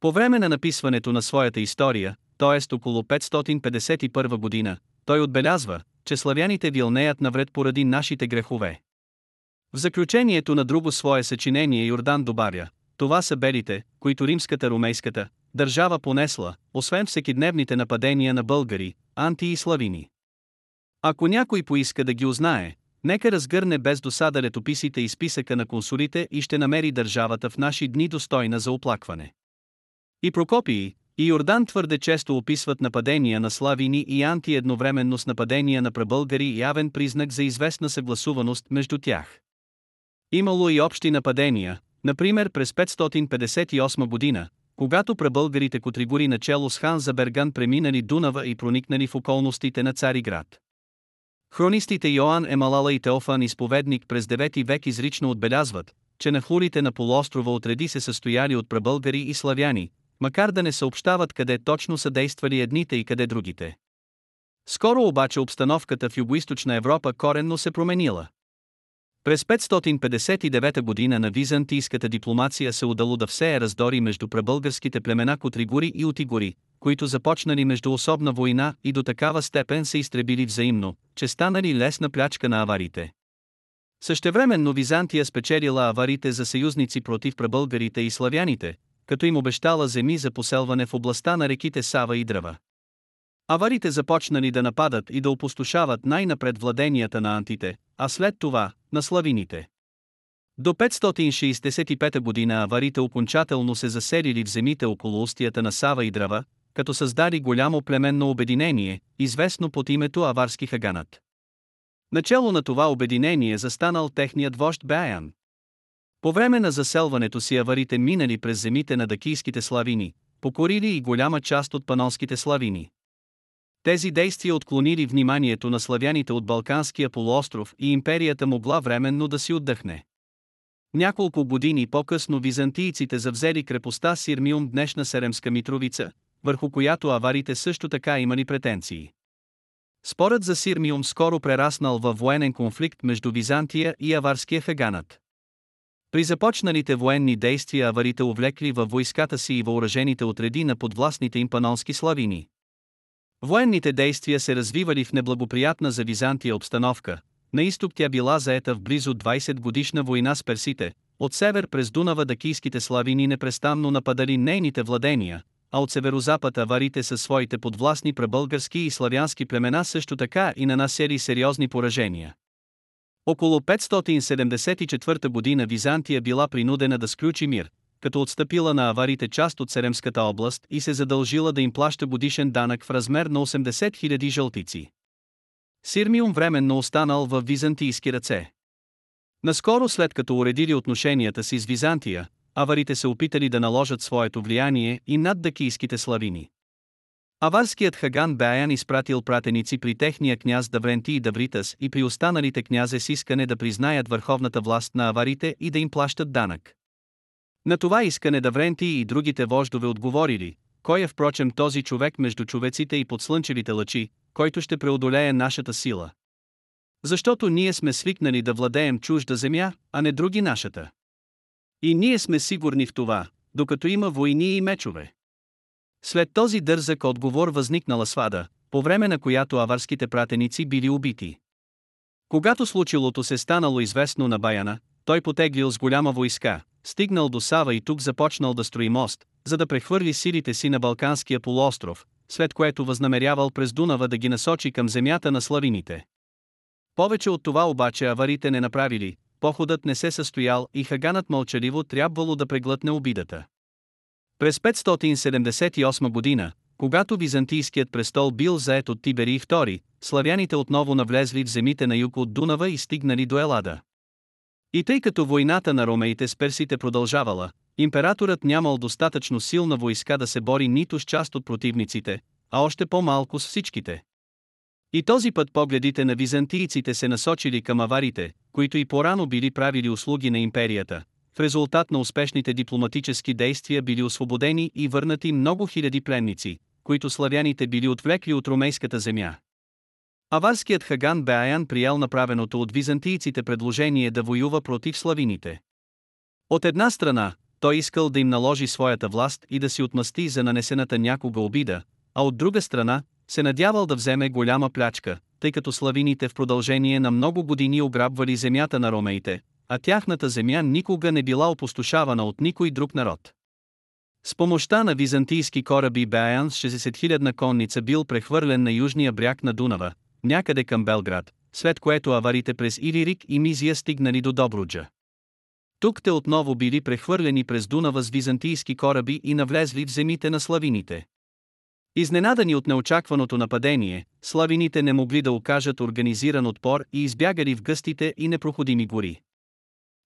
По време на написването на своята история, т.е. около 551 година, той отбелязва, че славяните вилнеят навред поради нашите грехове. В заключението на друго свое съчинение Йордан добавя, това са белите, които римската румейската държава понесла, освен всекидневните нападения на българи, анти и славини. Ако някой поиска да ги узнае, нека разгърне без досада летописите и списъка на консулите и ще намери държавата в наши дни достойна за оплакване. И Прокопии, и Йордан твърде често описват нападения на славини и анти едновременно с нападения на пребългари явен признак за известна съгласуваност между тях. Имало и общи нападения, например през 558 година, когато пребългарите Котригори начало с хан Заберган преминали Дунава и проникнали в околностите на Цариград. Хронистите Йоан Емалала и Теофан изповедник през 9 век изрично отбелязват, че на хлурите на полуострова отреди се състояли от пребългари и славяни, макар да не съобщават къде точно са действали едните и къде другите. Скоро обаче обстановката в Югоизточна Европа коренно се променила. През 559 година на византийската дипломация се удало да все е раздори между пребългарските племена Котригури и Отигури, които започнали между особна война и до такава степен се изтребили взаимно, че станали лесна плячка на аварите. Същевременно Византия спечелила аварите за съюзници против пребългарите и славяните, като им обещала земи за поселване в областта на реките Сава и Драва. Аварите започнали да нападат и да опустошават най-напред владенията на антите, а след това – на славините. До 565 година аварите окончателно се заселили в земите около устията на Сава и Драва, като създали голямо племенно обединение, известно под името Аварски Хаганат. Начало на това обединение застанал техният вожд Беян. По време на заселването си аварите минали през земите на дакийските славини, покорили и голяма част от панонските славини. Тези действия отклонили вниманието на славяните от Балканския полуостров и империята могла временно да си отдъхне. Няколко години по-късно византийците завзели крепостта Сирмиум днешна Серемска Митровица, върху която аварите също така имали претенции. Спорът за Сирмиум скоро прераснал във военен конфликт между Византия и аварския феганат. При започналите военни действия аварите увлекли във войската си и въоръжените отреди на подвластните им панонски славини. Военните действия се развивали в неблагоприятна за Византия обстановка. На изток тя била заета в близо 20 годишна война с персите, от север през Дунава дакийските славини непрестанно нападали нейните владения, а от северозапад аварите със своите подвластни пребългарски и славянски племена също така и нанасели сериозни поражения. Около 574 година Византия била принудена да сключи мир, като отстъпила на аварите част от Серемската област и се задължила да им плаща годишен данък в размер на 80 000 жълтици. Сирмиум временно останал в византийски ръце. Наскоро след като уредили отношенията си с Византия, аварите се опитали да наложат своето влияние и над дакийските славини. Аварският Хаган Беян изпратил пратеници при техния княз Давренти и Давритас и при останалите князе с искане да признаят върховната власт на аварите и да им плащат данък. На това искане Давренти и другите вождове отговорили, кой е впрочем този човек между човеците и под слънчевите лъчи, който ще преодолее нашата сила. Защото ние сме свикнали да владеем чужда земя, а не други нашата. И ние сме сигурни в това, докато има войни и мечове. След този дързък отговор възникнала свада, по време на която аварските пратеници били убити. Когато случилото се станало известно на Баяна, той потеглил с голяма войска, стигнал до Сава и тук започнал да строи мост, за да прехвърли силите си на Балканския полуостров, след което възнамерявал през Дунава да ги насочи към земята на славините. Повече от това обаче аварите не направили, походът не се състоял и Хаганът мълчаливо трябвало да преглътне обидата. През 578 година, когато византийският престол бил заед от Тиберий II, славяните отново навлезли в земите на юг от Дунава и стигнали до Елада. И тъй като войната на ромеите с персите продължавала, императорът нямал достатъчно силна войска да се бори нито с част от противниците, а още по-малко с всичките. И този път погледите на византийците се насочили към аварите, които и порано били правили услуги на империята, в резултат на успешните дипломатически действия били освободени и върнати много хиляди пленници, които славяните били отвлекли от румейската земя. Аварският Хаган Беаян приял направеното от византийците предложение да воюва против славините. От една страна, той искал да им наложи своята власт и да си отмъсти за нанесената някога обида, а от друга страна, се надявал да вземе голяма плячка, тъй като славините в продължение на много години ограбвали земята на ромеите, а тяхната земя никога не била опустошавана от никой друг народ. С помощта на византийски кораби Беян с 60 000 конница бил прехвърлен на южния бряг на Дунава, някъде към Белград, след което аварите през Илирик и Мизия стигнали до Добруджа. Тук те отново били прехвърлени през Дунава с византийски кораби и навлезли в земите на славините. Изненадани от неочакваното нападение, славините не могли да окажат организиран отпор и избягали в гъстите и непроходими гори.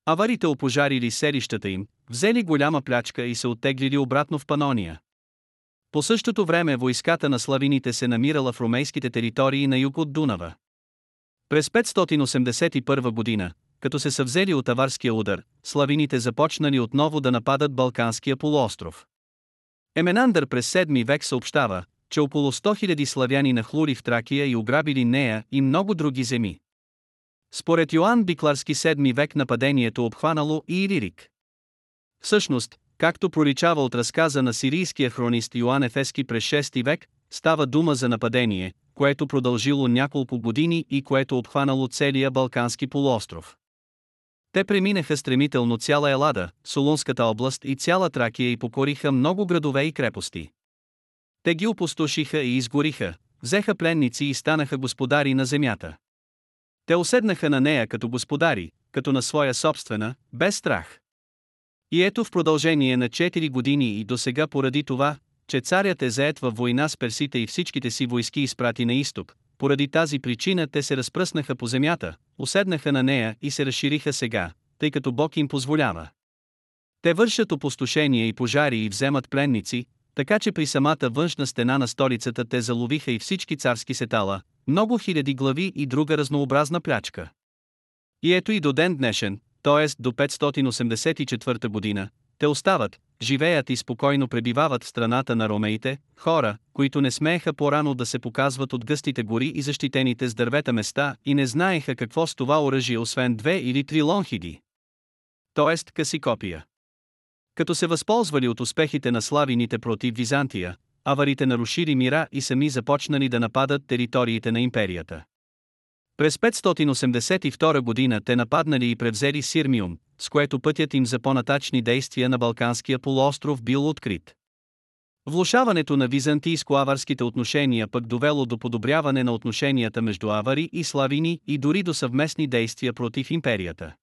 Аварите опожарили селищата им, взели голяма плячка и се оттеглили обратно в Панония. По същото време войската на славините се намирала в ромейските територии на юг от Дунава. През 581 година, като се съвзели от аварския удар, славините започнали отново да нападат Балканския полуостров. Еменандър през 7 век съобщава, че около 100 000 славяни нахлури в Тракия и ограбили нея и много други земи. Според Йоанн Бикларски 7 век нападението обхванало и Илирик. Всъщност, както проличава от разказа на сирийския хронист Йоан Ефески през 6 век, става дума за нападение, което продължило няколко години и което обхванало целия Балкански полуостров. Те преминеха стремително цяла Елада, Солунската област и цяла Тракия и покориха много градове и крепости. Те ги опустошиха и изгориха, взеха пленници и станаха господари на земята. Те оседнаха на нея като господари, като на своя собствена, без страх. И ето в продължение на 4 години и до сега поради това, че царят е заед във война с персите и всичките си войски изпрати на изток, поради тази причина те се разпръснаха по земята, уседнаха на нея и се разшириха сега, тъй като Бог им позволява. Те вършат опустошения и пожари и вземат пленници, така че при самата външна стена на столицата те заловиха и всички царски сетала, много хиляди глави и друга разнообразна плячка. И ето и до ден днешен, т.е. до 584 година, те остават, живеят и спокойно пребивават в страната на ромеите, хора, които не смееха по-рано да се показват от гъстите гори и защитените с дървета места и не знаеха какво с това оръжие освен две или три лонхиди. Тоест къси копия. Като се възползвали от успехите на славините против Византия, аварите нарушили мира и сами започнали да нападат териториите на империята. През 582 година те нападнали и превзели Сирмиум, с което пътят им за по-натачни действия на Балканския полуостров бил открит. Влушаването на византийско-аварските отношения пък довело до подобряване на отношенията между авари и славини и дори до съвместни действия против империята.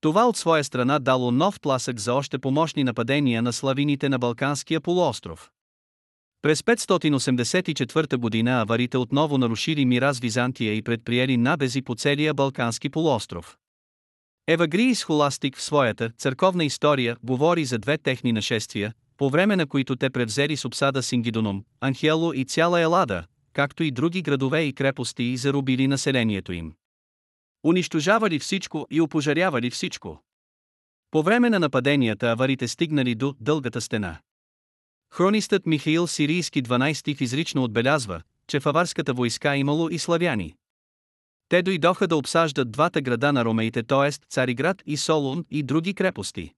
Това от своя страна дало нов тласък за още помощни нападения на славините на Балканския полуостров. През 584 година аварите отново нарушили мира с Византия и предприели набези по целия Балкански полуостров. Евагриис Холастик в своята църковна история говори за две техни нашествия, по време на които те превзели с обсада Сингидоном, Анхело и цяла Елада, както и други градове и крепости и зарубили населението им. Унищожавали всичко и опожарявали всичко. По време на нападенията аварите стигнали до дългата стена. Хронистът Михаил Сирийски 12 изрично отбелязва, че в аварската войска имало и славяни. Те дойдоха да обсаждат двата града на ромеите, т.е. Цариград и Солун и други крепости.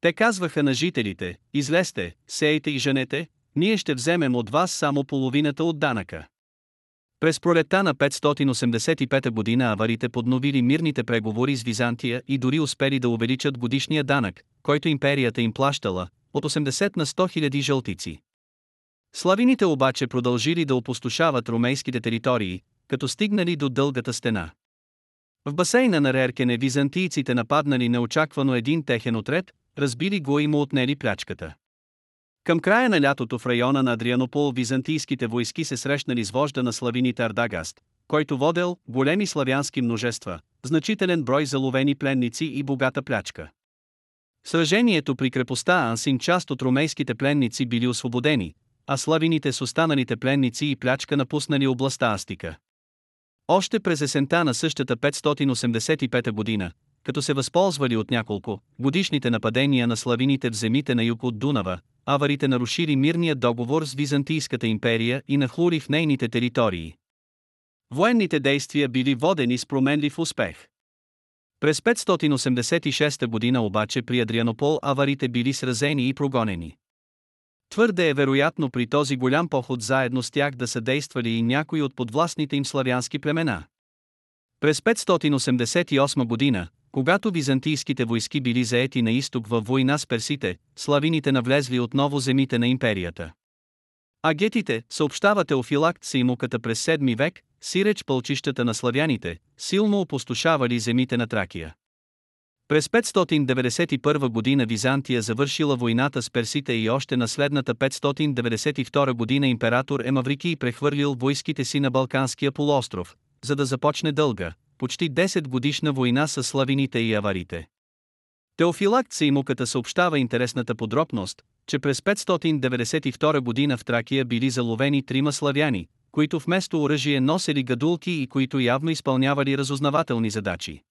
Те казваха на жителите, излезте, сейте и женете, ние ще вземем от вас само половината от данъка. През пролетта на 585 година аварите подновили мирните преговори с Византия и дори успели да увеличат годишния данък, който империята им плащала, от 80 на 100 000 жълтици. Славините обаче продължили да опустошават ромейските територии, като стигнали до дългата стена. В басейна на Реркене византийците нападнали неочаквано един техен отред, разбили го и му отнели плячката. Към края на лятото в района на Адрианопол византийските войски се срещнали с вожда на славините Ардагаст, който водел големи славянски множества, значителен брой заловени пленници и богата плячка. Сражението при крепостта Ансин част от ромейските пленници били освободени, а славините с останалите пленници и плячка напуснали областта Астика. Още през есента на същата 585 година, като се възползвали от няколко годишните нападения на славините в земите на юг от Дунава, аварите нарушили мирния договор с Византийската империя и нахлури в нейните територии. Военните действия били водени с променлив успех. През 586 година обаче при Адрианопол аварите били сразени и прогонени. Твърде е вероятно при този голям поход заедно с тях да са действали и някои от подвластните им славянски племена. През 588 година, когато византийските войски били заети на изток във война с персите, славините навлезли отново земите на империята. А гетите, съобщава Теофилакт Сеймуката през 7 век, сиреч пълчищата на славяните, силно опустошавали земите на Тракия. През 591 година Византия завършила войната с персите и още на следната 592 година император Емаврики прехвърлил войските си на Балканския полуостров, за да започне дълга, почти 10 годишна война с славините и аварите. Теофилакт Сеймуката съобщава интересната подробност, че през 592 година в Тракия били заловени трима славяни, които вместо оръжие носели гадулки и които явно изпълнявали разузнавателни задачи.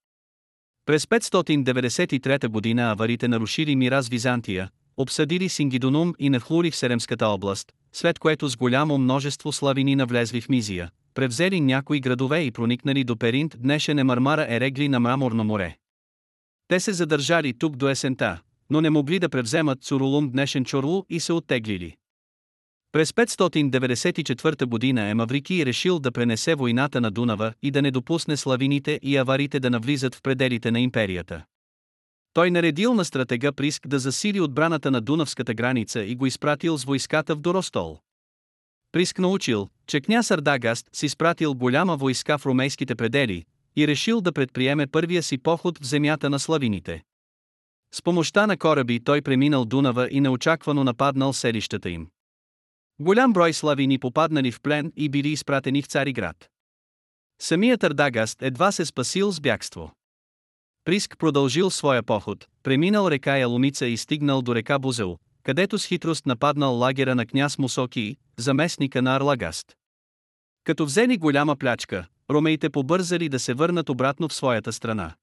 През 593 година аварите нарушили мира с Византия, обсъдили Сингидонум и нахлури в Серемската област, след което с голямо множество славини навлезли в Мизия, превзели някои градове и проникнали до Перинт, днешен е Мармара Ерегли на Мраморно море. Те се задържали тук до есента, но не могли да превземат Цурулум днешен Чорлу и се оттеглили. През 594 година Емаврики решил да пренесе войната на Дунава и да не допусне славините и аварите да навлизат в пределите на империята. Той наредил на стратега Приск да засили отбраната на Дунавската граница и го изпратил с войската в Доростол. Приск научил, че княз Ардагаст си спратил голяма войска в румейските предели и решил да предприеме първия си поход в земята на славините. С помощта на кораби той преминал Дунава и неочаквано нападнал селищата им. Голям брой славини попаднали в плен и били изпратени в Цариград. Самият Ардагаст едва се спасил с бягство. Приск продължил своя поход, преминал река Яломица и стигнал до река Бузел, където с хитрост нападнал лагера на княз Мусоки, заместника на Арлагаст. Като взели голяма плячка, ромеите побързали да се върнат обратно в своята страна.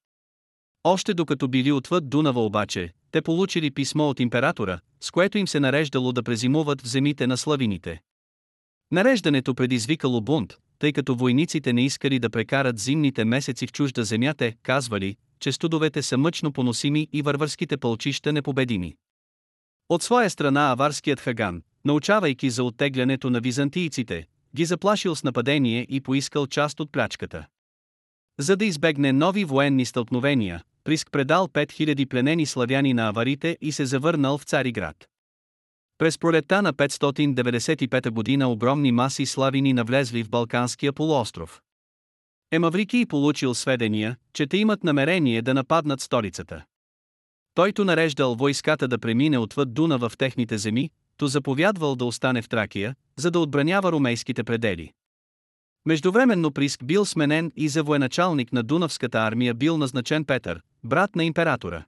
Още докато били отвъд Дунава обаче, те получили писмо от императора, с което им се нареждало да презимуват в земите на славините. Нареждането предизвикало бунт, тъй като войниците не искали да прекарат зимните месеци в чужда земя, те казвали, че студовете са мъчно поносими и вървърските пълчища непобедими. От своя страна аварският хаган, научавайки за оттеглянето на византийците, ги заплашил с нападение и поискал част от плячката. За да избегне нови военни стълкновения, Приск предал 5000 пленени славяни на аварите и се завърнал в Цариград. През пролетта на 595 година огромни маси славини навлезли в Балканския полуостров. Емаврики получил сведения, че те имат намерение да нападнат столицата. Тойто нареждал войската да премине отвъд Дуна в техните земи, то заповядвал да остане в Тракия, за да отбранява румейските предели. Междувременно Приск бил сменен и за военачалник на Дунавската армия бил назначен Петър, брат на императора.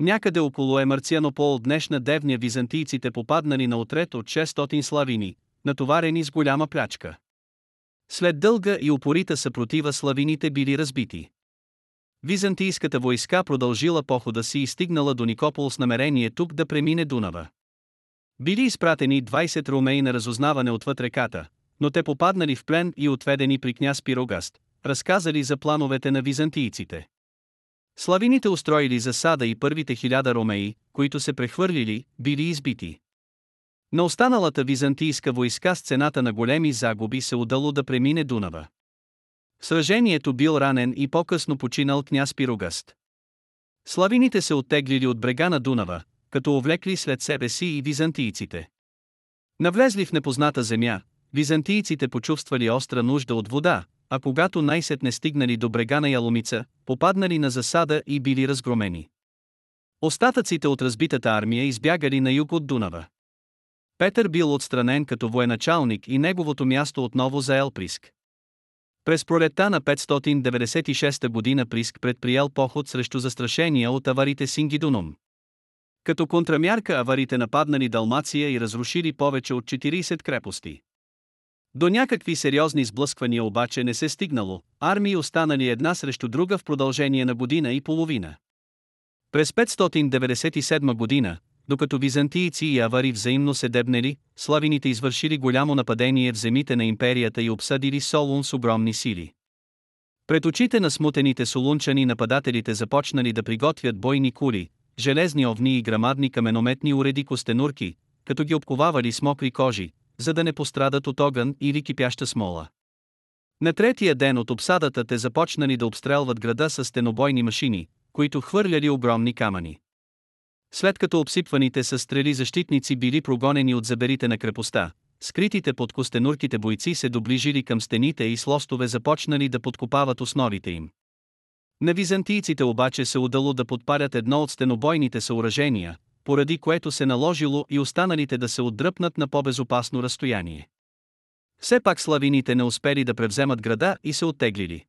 Някъде около Емарцианопол днешна девня византийците попаднали на отред от 600 славини, натоварени с голяма плячка. След дълга и упорита съпротива славините били разбити. Византийската войска продължила похода си и стигнала до Никопол с намерение тук да премине Дунава. Били изпратени 20 румеи на разузнаване отвъд реката, но те попаднали в плен и отведени при княз Пирогаст, разказали за плановете на византийците. Славините устроили засада и първите хиляда ромеи, които се прехвърлили, били избити. На останалата византийска войска с цената на големи загуби се удало да премине Дунава. В сражението бил ранен и по-късно починал княз Пирогаст. Славините се оттеглили от брега на Дунава, като увлекли след себе си и византийците. Навлезли в непозната земя, византийците почувствали остра нужда от вода, а когато най-сетне стигнали до брега на Яломица, попаднали на засада и били разгромени. Остатъците от разбитата армия избягали на юг от Дунава. Петър бил отстранен като военачалник и неговото място отново за Елприск. През пролетта на 596 година Приск предприял поход срещу застрашения от аварите Сингидунум. Като контрамярка аварите нападнали Далмация и разрушили повече от 40 крепости. До някакви сериозни сблъсквания обаче не се стигнало, армии останали една срещу друга в продължение на година и половина. През 597 година, докато византийци и авари взаимно се дебнели, славините извършили голямо нападение в земите на империята и обсъдили Солун с огромни сили. Пред очите на смутените солунчани нападателите започнали да приготвят бойни кули, железни овни и грамадни каменометни уреди костенурки, като ги обковавали с мокри кожи, за да не пострадат от огън или кипяща смола. На третия ден от обсадата те започнали да обстрелват града с стенобойни машини, които хвърляли огромни камъни. След като обсипваните с стрели защитници били прогонени от заберите на крепостта, скритите под костенурките бойци се доближили към стените и с лостове започнали да подкопават основите им. На византийците обаче се удало да подпарят едно от стенобойните съоръжения, поради което се наложило и останалите да се отдръпнат на по-безопасно разстояние. Все пак славините не успели да превземат града и се оттеглили.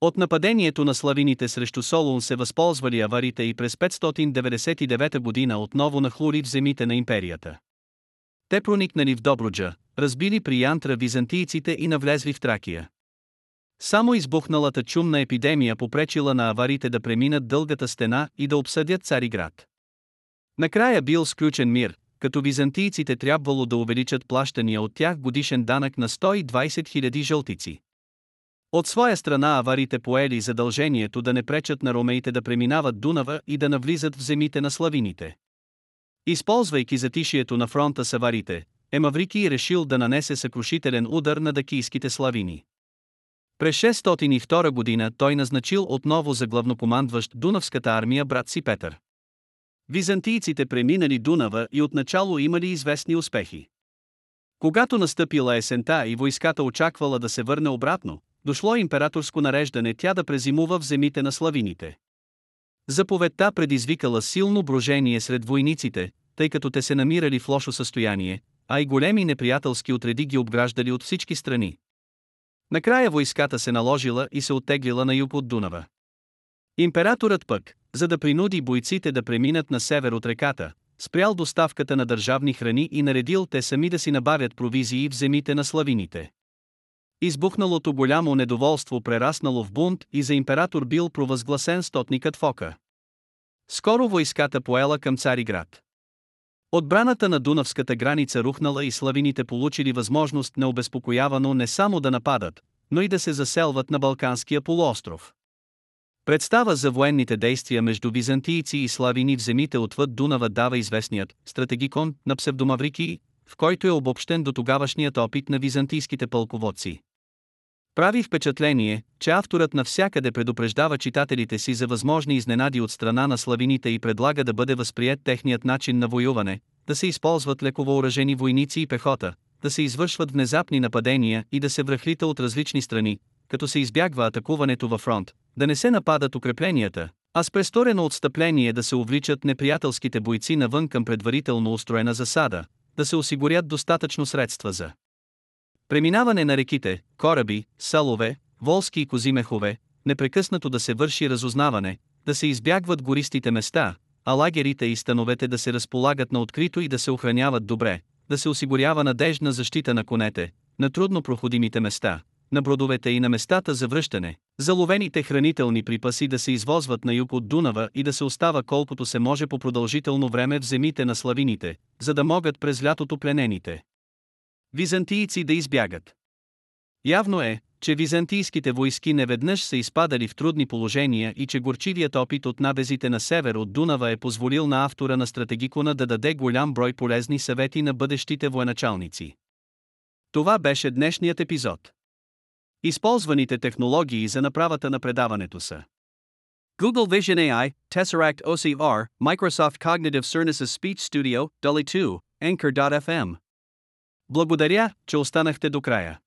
От нападението на славините срещу Солун се възползвали аварите и през 599 година отново нахлури в земите на империята. Те проникнали в Добруджа, разбили при Янтра византийците и навлезли в Тракия. Само избухналата чумна епидемия попречила на аварите да преминат дългата стена и да обсъдят Цариград. Накрая бил сключен мир, като византийците трябвало да увеличат плащания от тях годишен данък на 120 000 жълтици. От своя страна аварите поели задължението да не пречат на ромеите да преминават Дунава и да навлизат в земите на славините. Използвайки затишието на фронта с аварите, Емаврики решил да нанесе съкрушителен удар на дакийските славини. През 602 година той назначил отново за главнокомандващ Дунавската армия брат си Петър. Византийците преминали Дунава и отначало имали известни успехи. Когато настъпила есента и войската очаквала да се върне обратно, дошло императорско нареждане тя да презимува в земите на славините. Заповедта предизвикала силно брожение сред войниците, тъй като те се намирали в лошо състояние, а и големи неприятелски отреди ги обграждали от всички страни. Накрая войската се наложила и се оттеглила на юг от Дунава. Императорът пък, за да принуди бойците да преминат на север от реката, спрял доставката на държавни храни и наредил те сами да си набавят провизии в земите на славините. Избухналото голямо недоволство прераснало в бунт и за император бил провъзгласен стотникът Фока. Скоро войската поела към Цариград. Отбраната на Дунавската граница рухнала и славините получили възможност необезпокоявано не само да нападат, но и да се заселват на Балканския полуостров. Представа за военните действия между византийци и славини в земите отвъд Дунава дава известният стратегикон на псевдомаврики, в който е обобщен до тогавашният опит на византийските пълководци. Прави впечатление, че авторът навсякъде предупреждава читателите си за възможни изненади от страна на славините и предлага да бъде възприят техният начин на воюване, да се използват леко въоръжени войници и пехота, да се извършват внезапни нападения и да се връхлита от различни страни, като се избягва атакуването във фронт, да не се нападат укрепленията, а с престорено отстъпление да се увличат неприятелските бойци навън към предварително устроена засада, да се осигурят достатъчно средства за преминаване на реките, кораби, салове, волски и козимехове, непрекъснато да се върши разузнаване, да се избягват гористите места, а лагерите и становете да се разполагат на открито и да се охраняват добре, да се осигурява надежна защита на конете, на трудно проходимите места, на бродовете и на местата за връщане, заловените хранителни припаси да се извозват на юг от Дунава и да се остава колкото се може по продължително време в земите на славините, за да могат през лятото пленените византийци да избягат. Явно е, че византийските войски неведнъж са изпадали в трудни положения и че горчивият опит от набезите на север от Дунава е позволил на автора на стратегикона да даде голям брой полезни съвети на бъдещите военачалници. Това беше днешният епизод. Използваните технологии за направата на предаването са Google Vision AI, Tesseract OCR, Microsoft Cognitive Services Speech Studio, Dolly 2, Anchor.fm. Благодаря, че останахте до края.